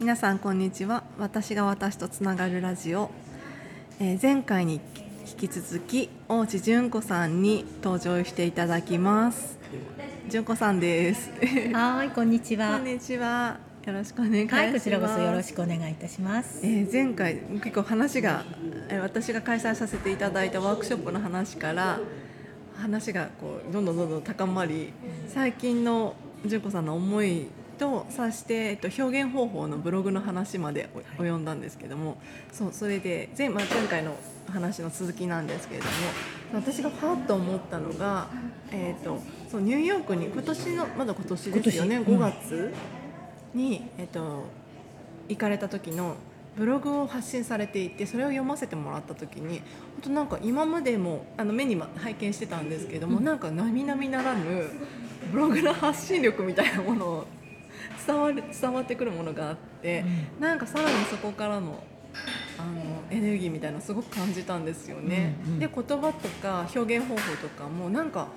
皆さんこんにちは。私が私とつながるラジオ、えー前回に引き続き大内純子さんに登場していただきます。純子さんです。はい、こんにちこはん。にちは。よろしくお願いします。はい、こちらこそよろしくお願いいたします。えー前回結構話が、えー私が開催させていただいたワークショップの話から話がこうどんどんどんどん高まり最近の純子さんの思いとさして、えっと、表現方法のブログの話までお及んだんですけどもそうそれで前,、まあ、前回の話の続きなんですけれども私がパッと思ったのが、えー、とそうニューヨークに今年のまだ今年ですよね5今年。うん。月に、えっと行かれた時のブログを発信されていてそれを読ませてもらった時に本当なんか今までもあの目にま拝見してたんですけども、なんか並々ならぬブログの発信力みたいなものを伝わる伝わってくるものがあって、なんかさらにそこからのあのエネルギーみたいなのすごく感じたんですよね。うんうん。で言葉とか表現方法とかもなんか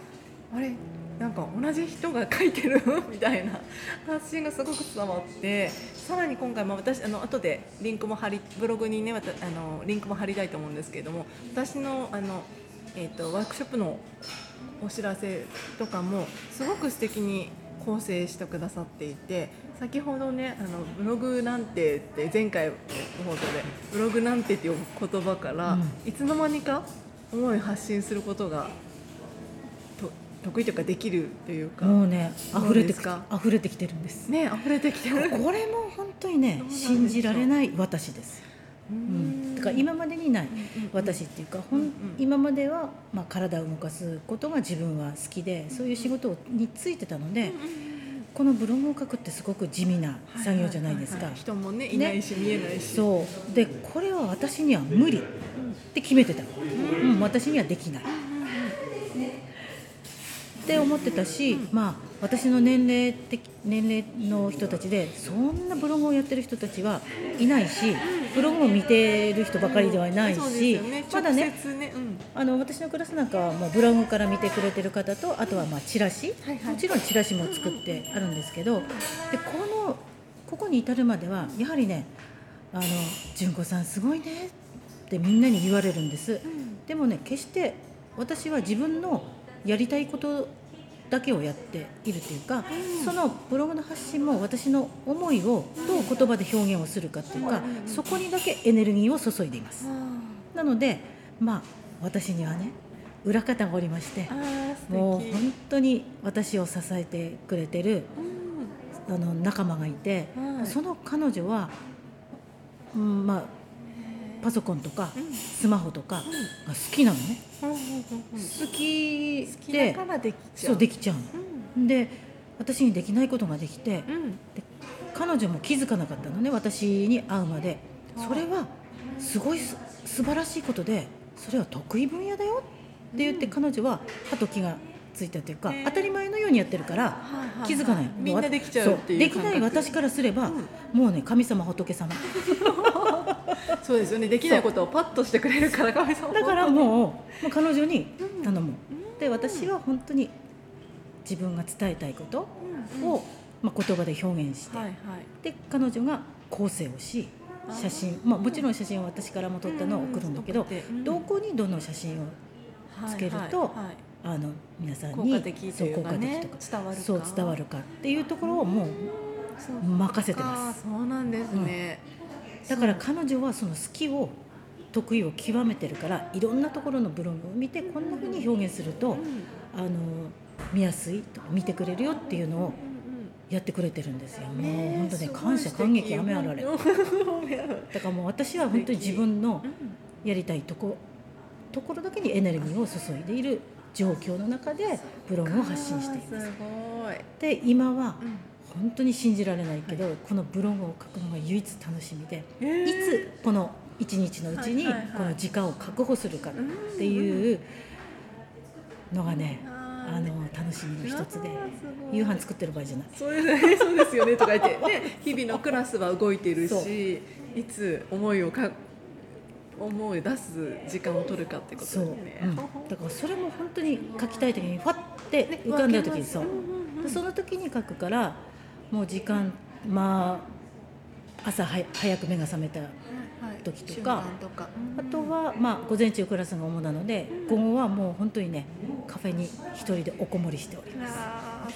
あれ？なんか同じ人が書いてる？みたいな発信がすごく伝わってさらに今回も私あの後でリンクも貼りブログにねあのリンクも貼りたいと思うんですけれども私のあの、えー、とワークショップのお知らせとかもすごく素敵に構成してくださっていて先ほどねあのブログなんてって前回の放送でブログなんてっていう言葉から、うんいつの間にか思いを発信することがと得意というかできるというかもうね、溢れて溢れてきてるんです。ね溢れてきてる。これも本当にね 信じられない私です。ううん、だから今までにない私っていうか、今まではまあ体を動かすことが自分は好きで、そういう仕事についてたので、このブログを書くってすごく地味な作業じゃないですか。人もねいないし、見えないし。そう。でこれは私には無理って決めてた、うん、私にはできない。って思ってたし、まあ私の年齢的年齢の人たちでそんなブログをやってる人たちはいないしブログを見てる人ばかりではないし、よね、まだね、うん。あの私のクラスなんかはもうブログから見てくれてる方とあとはまあチラシ、はいはい。もちろんチラシも作ってあるんですけどでこのここに至るまではやはりね「あの純子さんすごいね」ってみんなに言われるんです。でもね決して私は自分のやりたいことだけをやっているというか、そのブログの発信も私の思いをどう言葉で表現をするかっていうか、そこにだけエネルギーを注いでいます。なのでまあ私にはね裏方がおりましてもう本当に私を支えてくれてるうん。あの仲間がいて、はい。その彼女は、うん、まあパソコンとかうん。スマホとかが好きなのね、好き好きでだからできちゃそううできちゃううん。ので私にできないことができてうん。で彼女も気づかなかったのね私に会うまで。それはすごいす素晴らしいことでそれは得意分野だよって言ってうん彼女は歯と気がついたというか当たり前のようにやってるから気づかない。みんなできちゃうっていうそできない私からすればうん。もうね神様仏様。そうですよね。できないことをパッとしてくれるから神様だからもうもう彼女にうん頼むうんで私は本当に自分が伝えたいことうんを、まあ、言葉で表現して、はいはい。で彼女が構成をし写真まあ、もちろん写真は私からも撮ったのを送るんだけど、どこにどの写真をつけるとあの皆さんに効果的とそう効いうかね果的とか伝わるか。そう伝わるかっていうところをもう任せてます。そうなんですね、だから彼女はその好きを得意を極めてるからいろんなところのブログを見てこんなふうに表現すると、うんあの見やすいとか見てくれるよっていうのをやってくれてるんですよ。もう本当ね感謝感激 雨あられ。だからもう私は本当に自分のうん。やりたいとこところだけにエネルギーを注いでいる状況の中でブログを発信しています。で今はうん。本当に信じられないけど、このブログを書くのが唯一楽しみで、え。ーいつこの一日のうちにこの時間を確保するかっていうのがね、あの楽しみの一つで。夕飯作ってる場合じゃない。そうですね、そうですよねとか言って、ね、日々のクラスは動いてるし、いつ思いをか思い出す時間を取るかってことですね。う。ん、だからそれも本当に書きたい時にファって浮かんだ時にそう。その時に書くからもう時間まあ朝は早く目が覚めた。はい時とかあとは、まあ、午前中クラスが主なので午後はもう本当にねカフェに一人でおこもりしております。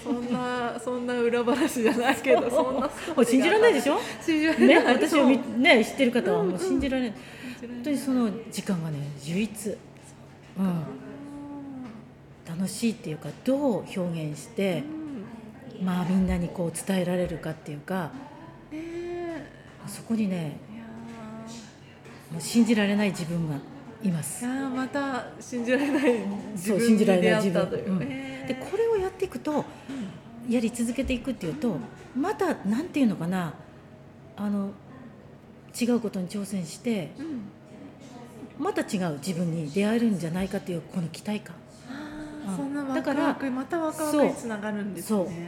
そんなそんな裏話じゃないけど そんな。信じられないでしょ？信じられね、ない私をね知ってる方はもう信じられない、信じられない。本当にその時間がね唯一、うん、楽しいっていうかどう表現してう、ん。まあみんなにこう伝えられるかっていうかねえ。そこにねもう信じられない自分がいます。ーいやーまた信じられない自分にそう信じられ出ない自分。会ったという、うん。でこれをやっていくとやり続けていくっていうとまたなんていうのかなあの違うことに挑戦してうん。また違う自分に出会えるんじゃないかっていうこの期待感。うんそんなワクだからワクまたワクワクにつながるんですそう。ね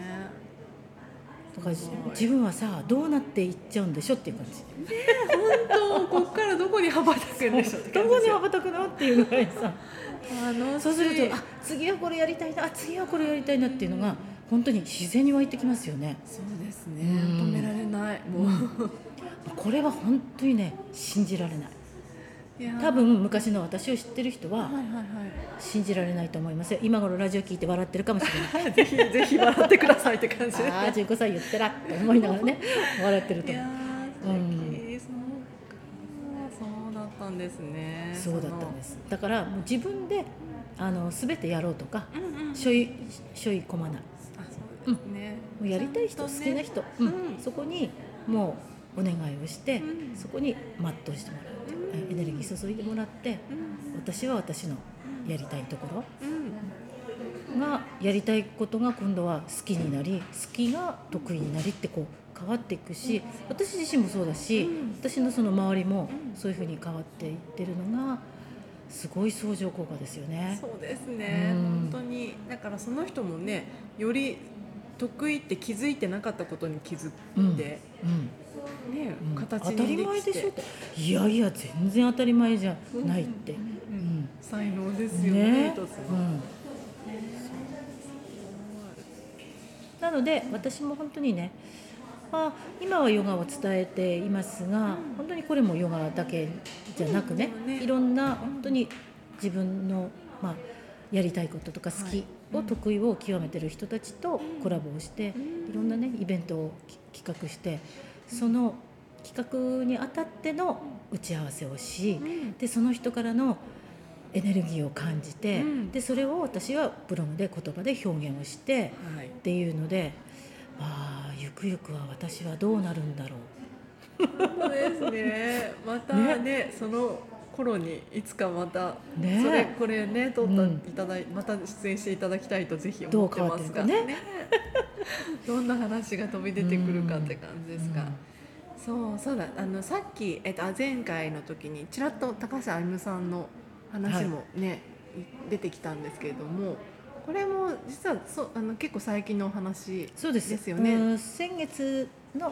だか自分はさどうなっていっちゃうんでしょっていう感じ。本当こっからどこに羽ばたくんでしょうどこに羽ばたくのっていうぐらいさそうするとあ次はこれやりたいなあ次はこれやりたいなっていうのが本当に自然に湧いてきますよね。そうですね。うん止められない。もう。これは本当にね信じられない多分昔の私を知ってる人は信じられないと思いますよ。今頃ラジオ聞いて笑ってるかもしれない。ぜひぜひ笑ってくださいって感じ。でああ15歳言ってらって思いながらね 笑ってると思う。だったんですね。そうだったんです。だからもう自分であの全てやろうとかそのうんうん。しょいしょい込まない。あそうですね、もうやりたい人、ね好きな人、うん。うん。そこにもうお願いをして、うん。そこに全うしてもらう、うんエネルギー注いでもらってうん。私は私のやりたいところうん。がやりたいことが今度は好きになり好きが得意になりってこう変わっていくし私自身もそうだし、うん。私のその周りもうん。そういうふうに変わっていってるのがすごい相乗効果ですよね。そうですね、うん。本当に。だからその人もねより得意って気づいてなかったことに気づいて、うんねうん。形当たり前でしょって。ていやいや全然当たり前じゃないって、才能ですよね一つの、うん、なので私も本当にね、まあ、今はヨガを伝えていますが、本当にこれもヨガだけじゃなくね,、いろんな本当に自分の、まあ、やりたいこととか好きはいを得意を極めてる人たちとコラボをして、うん。いろんなねイベントをき企画してその企画にあたっての打ち合わせをし、うん。でその人からのエネルギーを感じて、うん。でそれを私はブログで言葉で表現をしてはい。っていうのでああゆくゆくは私はどうなるんだろそうですね。またね。その頃にいつかまた、ね。それこれね撮ったうんいただい、また出演していただきたいとぜひ思ってますが。変わってる どんな話が飛び出てくるかって感じですが、うん。そうそうだ。あのさっきえっとあ前回の時にちらっと高橋歩夢さんの話もね、出てきたんですけれども。これも実はそうあの結構最近のお話うそうです。よねうん先月の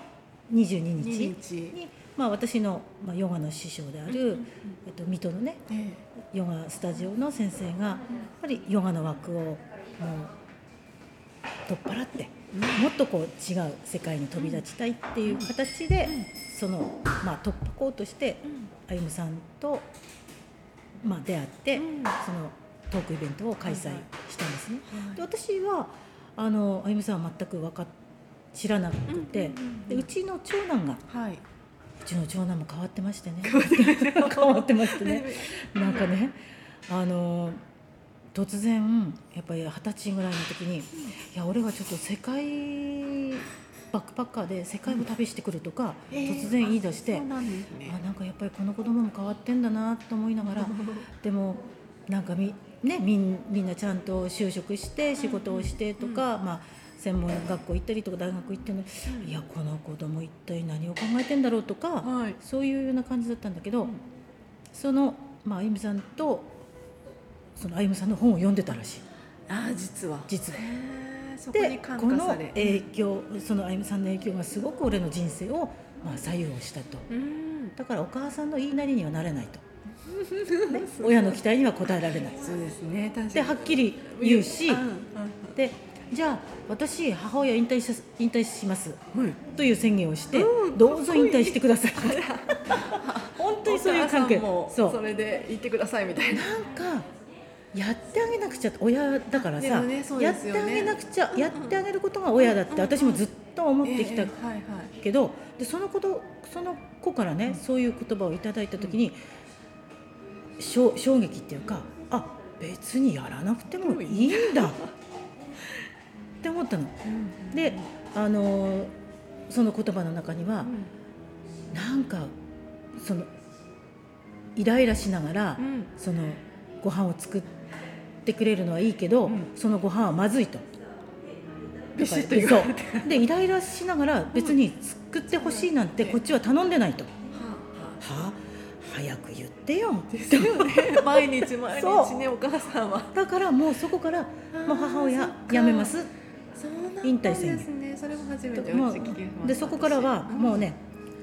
22 2日日。に、まあ、私の、まあ、ヨガの師匠である、えっと、水戸のねえヨガスタジオの先生がやっぱりヨガの枠をもう取っ払ってえもっとこう違う世界に飛び立ちたいっていう形でその、まあ、突破口としてうん。歩夢さんと、まあ、出会って、うん。そのトークイベントを開催したんですね。はいで私はあの歩夢さんは全く分かっ知らなくて、うでうちの長男がはい。うちの長男も変わってましてね。変わってましてね。なんかねあの突然やっぱり二十歳ぐらいの時に「いや俺はちょっと世界バックパッカーで世界を旅してくる」とか、えー突然言い出して、そうなんね。あなんかやっぱりこの子供も変わってんだなと思いながら でもなんかみ,、ね、みんみんなちゃんと就職して仕事をしてとか、まあ、専門学校行ったりとか大学行ってねいやこの子供一体何を考えてんだろうとか、はい。そういうような感じだったんだけど、その、まあ、あゆみさんとそのあゆみさんの本を読んでたらしいああ実は。実は。でこの。影響そのあゆみさんの影響がすごく俺の人生を、まあ、左右をしたとうん。だからお母さんの言いなりにはなれないと、ね、親の期待には応えられないそうですね。ではっきり言うしうんうんでじゃあ私母親引退し引退します。はい。という宣言をして、うんどうぞ引退してください。本当にそういう関係。もそれで言ってくださいみたいな。なんかやってあげなくちゃ親だからさ、ねそうやってあげなくちゃ、うんうん。やってあげることが親だって私もずっと思ってきたけど、でそのことその子からね、そういう言葉をいただいた時に、衝衝撃っていうかあ別にやらなくてもいいんだって思ったの。であのその言葉の中には、なんかそのイライラしながら、うん。そのご飯を作ってくれるのはいいけど、うん。そのご飯はまずいと。ビシッとで言でイライラしながら別に作ってほしいなんてこっちは頼んでないと。ははあ。早く言ってよ。あですよね。毎日毎日ねお母さんは。だからもうそこからもう母親そっか。辞めます。引退宣言。ですね。それも初めてでそこからはもうね、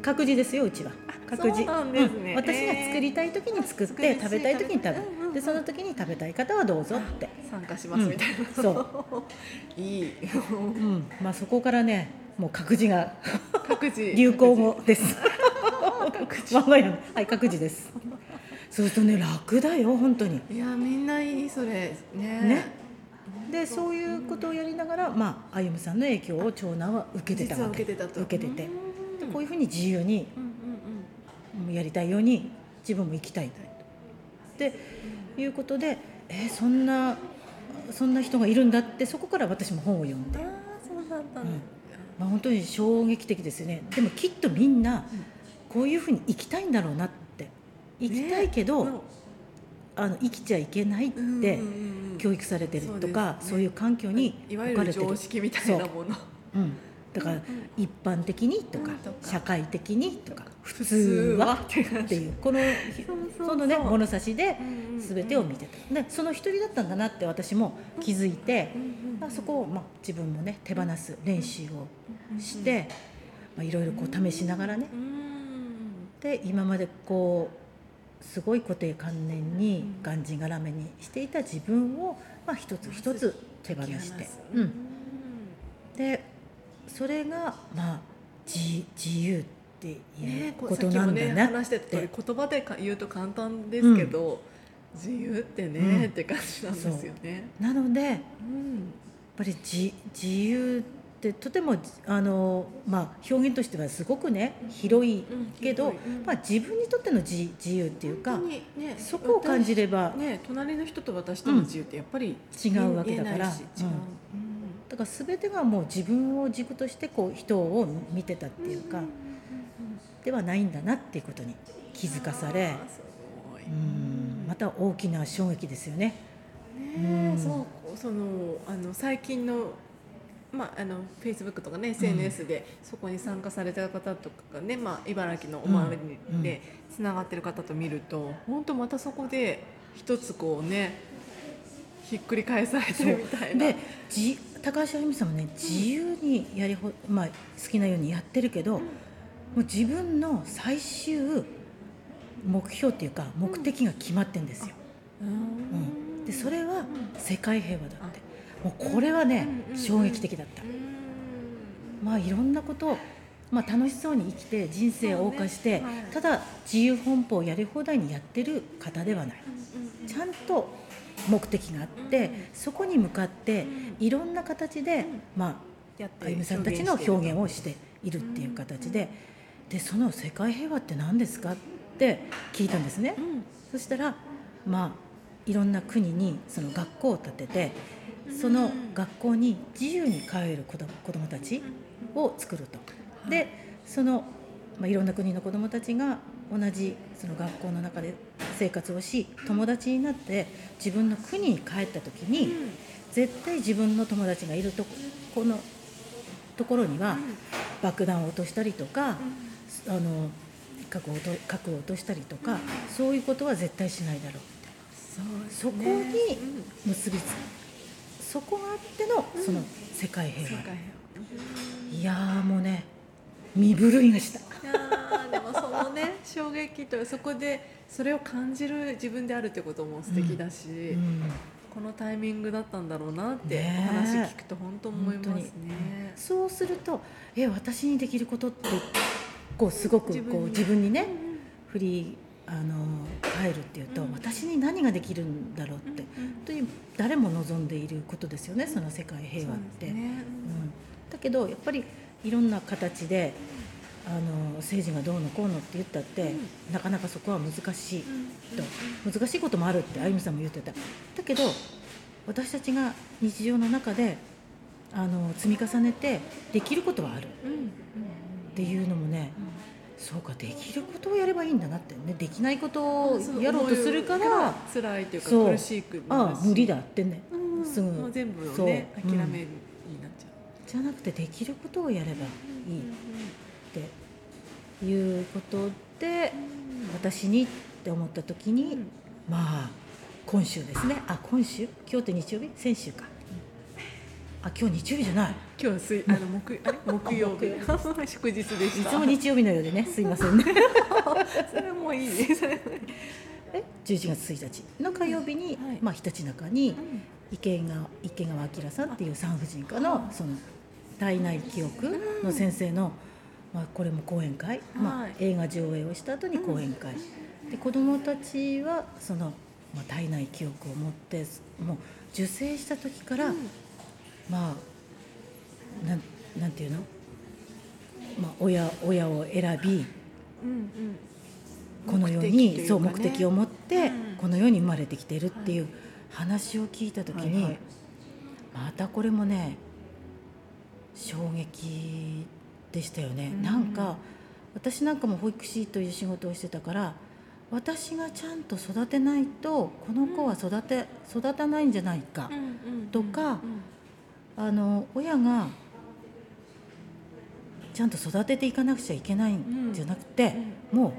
確実ですようちは。確実。そうなんですね。うん。私が作りたい時に作って、えー。食べたい時に食べでその時に食べたい方はどうぞって、参加しますみたいな、うん。そ いい。うん、まあそこからねもう各自が各自流行語です。各自はい各自です。そうするとね楽だよ本当に。いやみんないいそれ。ね。ねでそう。いうことをやりながら、まあ、あゆむさんの影響を長男は受けてたわけ。受けてたと。受けてて。こういうふうに自由にやりたいように自分も生きたいっていうことでえーそんなそんな人がいるんだってそこから私も本を読んで。うん、ああそうだったん。だ、まあ、本当に衝撃的ですよね。でもきっとみんなこういうふうに生きたいんだろうなって。生きたいけど、ねあの生きちゃいけないってうんうんうん教育されてるとか、そうですね。そういう環境に置かれてる。常識みたいなもの。うん、だからうんうん一般的にとか,、社会的にとか普普通はっていうこのそのね物差しでうんうん全てを見てた。でその一人だったんだなって私も気づいてそこをまあ自分もね手放す練習をしてまあいろいろこう試しながらね。うん。で今までこうすごい固定観念にがんじがらめにしていた自分をまあ一つ一つ手放して、ううん。ん、でそれがまあ自自由っていうねことなんだな話してた言葉でか言うと簡単ですけど、自由ってね、うん。って感じなんですよね。なのでやっうんぱり自自由ってとてもあの、まあ、表現としてはすごくね広いけど、うんまあ、自分にとっての自自由っていうかねそこを感じれば私ね隣の人と私との自由ってやっぱり違うわけだから。だから全てがもう自分を軸としてこう人を見てたっていうか、ではないんだなっていうことに気づかされうん。また大きな衝撃ですよね。ねえうん。そう。そのあの最近のまああのフェイスブックとかね SNS でそこに参加された方とかがね、まあ茨城のお周りうん。でつながってる方と見ると、本当またそこで一つこうねひっくり返されてるみたいな。でじ高橋あゆみさんもね自由にやりほ、まあ、好きなようにやってるけど、もう自分の最終目標っていうか目的が決まってんですよ。うん、でそれは世界平和だってもうこれはね衝撃的だった。まあいろんなことを、まあ、楽しそうに生きて人生を謳歌して、ね。はい。ただ自由奔放やり放題にやってる方ではない。ちゃんと目的があって、うんそこに向かっていろんな形で、まあ、あゆみさんたちの表現をしているっていう形で,、でその世界平和って何ですかって聞いたんですね。うん。そしたらまあいろんな国にその学校を建ててその学校に自由に通える子どもたちを作ると。でその、まあ、いろんな国の子どもたちが同じその学校の中で生活をし友達になって自分の国に帰った時に絶対自分の友達がいるとここのところには爆弾を落としたりとかあの核を落と核を落としたりとかそういうことは絶対しないだろうそうそこに結びつくそこがあってのその世界平和、世界いやーもうね身震いがした。いやーでもそのね 衝撃というそこでそれを感じる自分であるってことも素敵だし、うん。このタイミングだったんだろうなって話聞くと本当思います本ね。そうするとえ私にできることってこうすごくこう自分に。ね振りあの返るっていうと、うん。私に何ができるんだろうって、うんうん本当に誰も望んでいることですよねその世界平和って。そうね。うん、だけどやっぱりいろんな形であの政治がどうのこうのって言ったって、うなかなかそこは難しいうんと難しいこともあるってあゆみさんも言ってた。だけど私たちが日常の中であの積み重ねてできることはある。っうんうん。ていうのもねそうかできることをやればいいんだなってね。できないことをやろうとするから辛いというかそう。苦しくああ無理だってね。うんすぐ。もう全部をそう。ね諦うんめになっちゃう。じゃなくてできることをやればいいっていうことで私にって思った時に、うん。まあ今週ですね。あ今週？今日って日曜日？先週か、あ今日日曜日じゃない。今日は水あの木あれ？木曜日。木 祝日でいした。つも日曜日のようでねすいませんね。それもいいですね。え11月1日の火曜日に、はい。まあ、ひたちなかに池川池川明さんっていう産婦人科のその体内記憶の先生の、まあ、これも講演会、まあはい、映画上映をした後に講演会、で子どもたちはその、まあ、体内記憶を持ってもう受精した時から、まあなんなんていうの、まあ、親親を選びうんうん。この世にね。そう目的を持ってうん。この世に生まれてきているっていう話を聞いた時に、はいはい。またこれもね衝撃でしたよね、うんなんか私なんかも保育士という仕事をしてたから私がちゃんと育てないとこの子は育て育たないんじゃないか、とかあの親がちゃんと育てていかなくちゃいけないん。じゃなくて、もう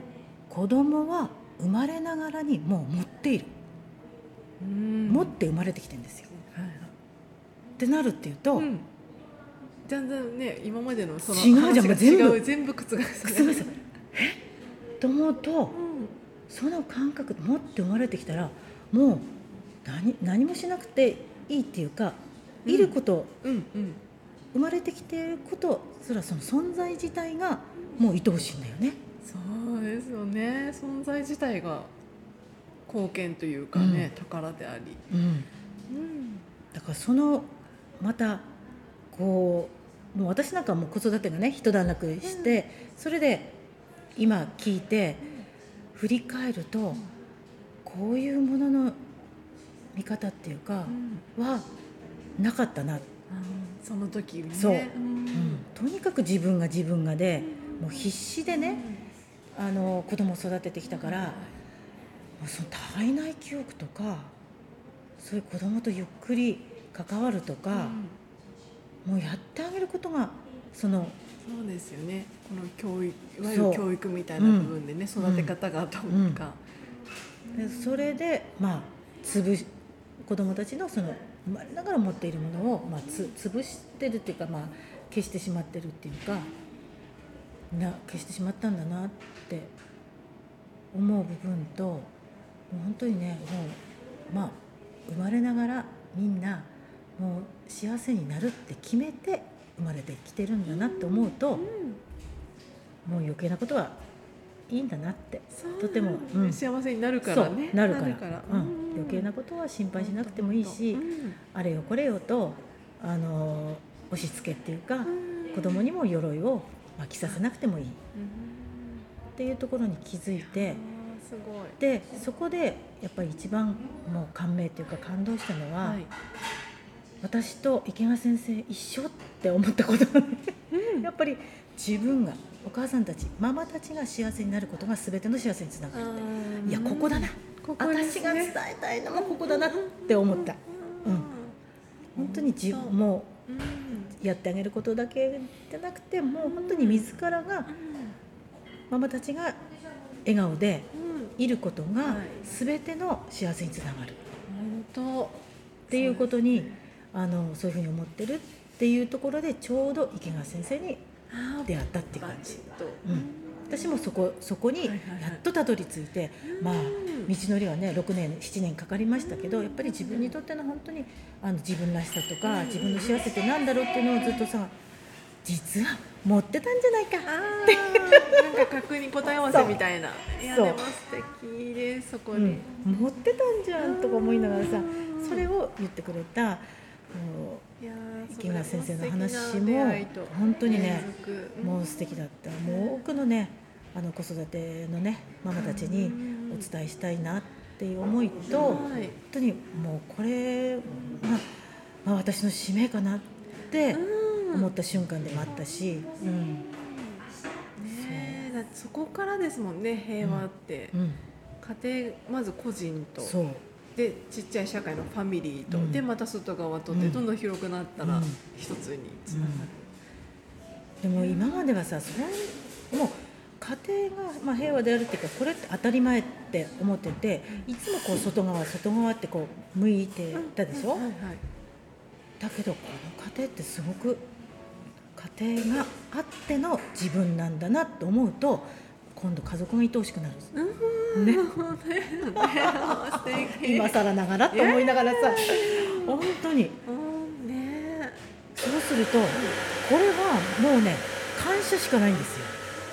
子供は生まれながらにもう持っている、持って生まれてきてるんですよ。ってなるっていうと、うん。全然ね今までのその違うじゃん。全部。全部覆すね覆すえ？と思うとうん。その感覚持って生まれてきたらもう何何もしなくていいっていうか、うんいることうんうん。生まれてきていることすらその存在自体がもう愛おしいんだよね。そうですよね。存在自体が貢献というかね、宝であり、うん。うん。だからそのまたこうもう私なんかもう子育てがね一段落して、それで今聞いて振り返るとこういうものの見方っていうかうん。はなかったな、あーその時にね。そう。うん。うん。とにかく自分が自分がでもう必死でねあの子供を育ててきたから、もうその体内記憶とかそういう子供とゆっくり関わるとか。うん。もうやってあげることがそのそうですよね。この教育いわゆる教育みたいな部分でね、育て方がとうん。か、でそれでまあ潰し子どもたちのその生まれながら持っているものを、まあ、つ潰してるっていうか、まあ、消してしまってるっていうかな消してしまったんだなって思う部分ともう本当にねもうまあ生まれながらみんなもう幸せになるって決めて生まれてきてるんだなって思うと、もう余計なことはいいんだなってとても、うん。幸せになるからね。そうなるから。うん計なことは心配しなくてもいいし、うん。あれよこれよとあの押し付けっていうか、うん。子供にも鎧をまあ着させなくてもいい。っうんていうところに気づいてすごい。でそこでやっぱり一番もう感銘っていうか感動したのは、はい。私と池川先生一緒って思ったことうん。やっぱり自分がお母さんたちママたちが幸せになることが全ての幸せにつながるって。いやここだなここね。私が伝えたいの。もここだなって思った。うん。本当に自分もやってあげることだけじゃなくてもう本当に自らがママたちが笑顔でうん。いることがはい。全ての幸せにつながる。本当。っていうことにあのそういうふうに思ってるっていうところでちょうど池川先生に出会ったっていう感じ。うん私もそこそこにやっとたどり着いて、まあ道のりはね6年7年かかりましたけどやっぱり自分にとっての本当にあの自分らしさとか自分の幸せってなんだろうっていうのをずっとさ実は持ってたんじゃないか。なんか確認答え合わせみたいな。いやでも素敵ですそこに。うん、持ってたんじゃんとか思いながらさうん。それを言ってくれた池村先生の話も本当にねもう素敵だった。もう多くのねあの子育てのねママたちにうん。お伝えしたいなっていう思いと本はい。当にもうこれが、まあ、私の使命かなってうん。思った瞬間でもあったし、うん。そこからですもんね平和って、うん、家庭まず個人と。そうでちっちゃい社会のファミリーと、うん。でまた外側とで、うん。どんどん広くなったらうん。一つにつながる、でも今まではさそれもう家庭が、まあ、平和であるっていうかこれって当たり前って思ってていつもこう外側外側ってこう向いてたでしょ、だけどこの家庭ってすごく家庭があっての自分なんだなと思うと今度家族が愛おしくなるうん。ね。今更ながらと思いながらさ。本当に。うん。ね。そうするとこれはもうね感謝しかないんですよ。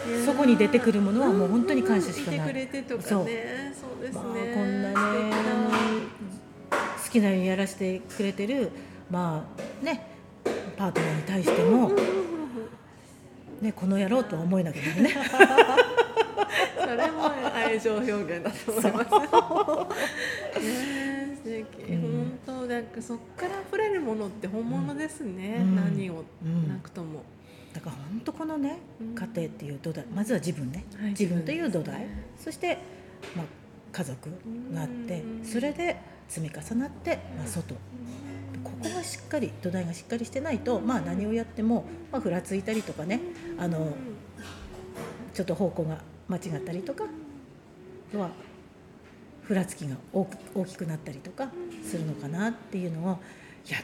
えそこに出てくるものはもう本当に感謝しかない。いてくれてとかね。そう。そうですね、まあ、こんなね好きなようにやらせてくれてるまあねパートナーに対しても、ね、この野郎とは思えなくなるね。それも愛情表現だと思います。ね。え素敵、うん本当なんかそこから溢れるものって本物ですね。うん。何をうん。なくとも。だから本当このねうん。家庭っていう土台まずは自分ね、はい自分という土台。そして、まあ、家族があってうん。それで積み重なって、まあ、外。ここがしっかり土台がしっかりしてないと、まあ、何をやっても、まあ、ふらついたりとかねあのちょっと方向が間違ったりとかあとはふらつきが大き大きくなったりとかするのかなっていうのをやっ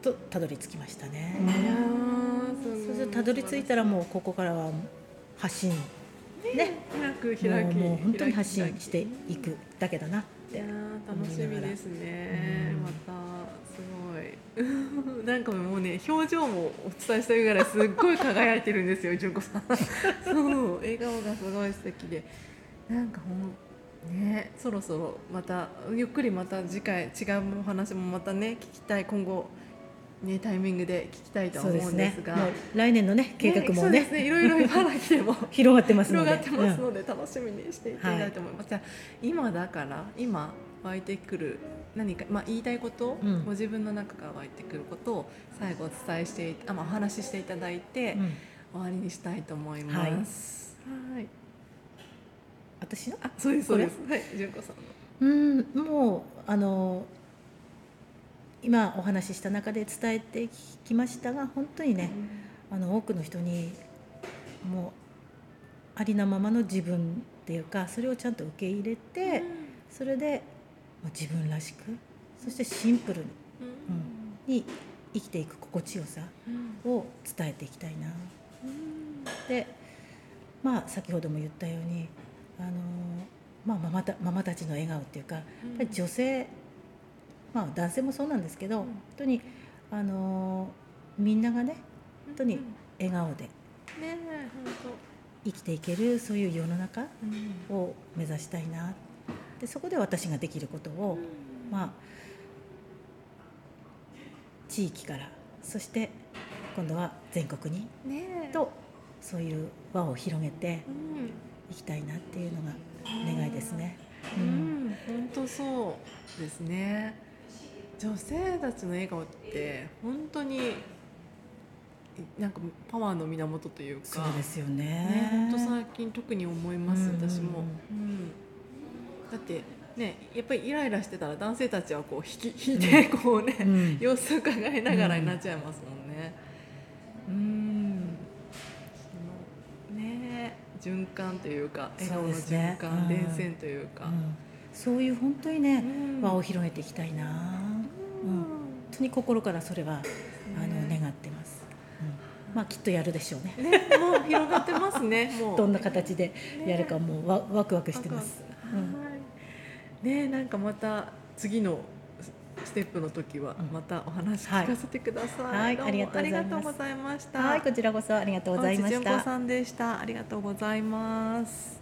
とたどり着きましたね。いやーそしてたどり着いたらもうここからは発信。ね。開く開きもう本当に発信していくだけだなってー楽しみですね、うんまたなんかもうね表情もお伝えしたいぐらいすっごい輝いてるんですよ純子さん。そう笑顔がすごい素敵で。なんかほんねそろそろまたゆっくりまた次回違うお話もまたね聞きたい今後ねタイミングで聞きたいと思うんですが。もう来年のね計画もそうですね。ねいろいろ茨城でも 広がってますので。広がってますうん。ので楽しみにしていただきたいと思います。じゃあ今だから今湧いてくる何かまあ言いたいこと、うんご自分の中から湧いてくることを最後お伝えしていあまあお話ししていただいて、うん終わりにしたいと思います。はい。私の？あそうですそうです。はい純子さんの。うんもうあの今お話しした中で伝えてきましたが本当にねあの多くの人にもうありのままの自分っていうかそれをちゃんと受け入れて、それでもう自分らしくそしてシンプルにうん。に生きていく心地よさうん。を伝えていきたいな。うん。でまあ先ほども言ったようにあの、まあ、ママたママたちの笑顔っていうかやっぱり女性、まあ、男性もそうなんですけど、うん。本当にあのみんながね本当に笑顔で生きていけるそういう世の中を目指したいなでそこで私ができることを、まあ地域からそして今度は全国にねえとそういう輪を広げてうんいきたいなっていうのが願いですね。本当そうですね。女性たちの笑顔って本当になんかパワーの源というか。そうですよね、ね。本当最近特に思います、うん私も、ってね、やっぱりイライラしてたら男性たちはこう引き引いてこうね、うん様子を伺いながらになっちゃいますもんね。うん。そのね、循環というか、笑顔の循環、うん連線というか。うんそういう本当にね、うん輪を広げていきたいな。うん本当に心からそれはあの願ってます。まあきっとやるでしょうね。ね、もう広がってますね。どんな形でやるかもうわワクワクしてます。うんはい。ね、なんかまた次のステップの時はうんまたお話聞かせてください。はいありがとうございました。はい、こちらこそありがとうございました。さんでした。ありがとうございます。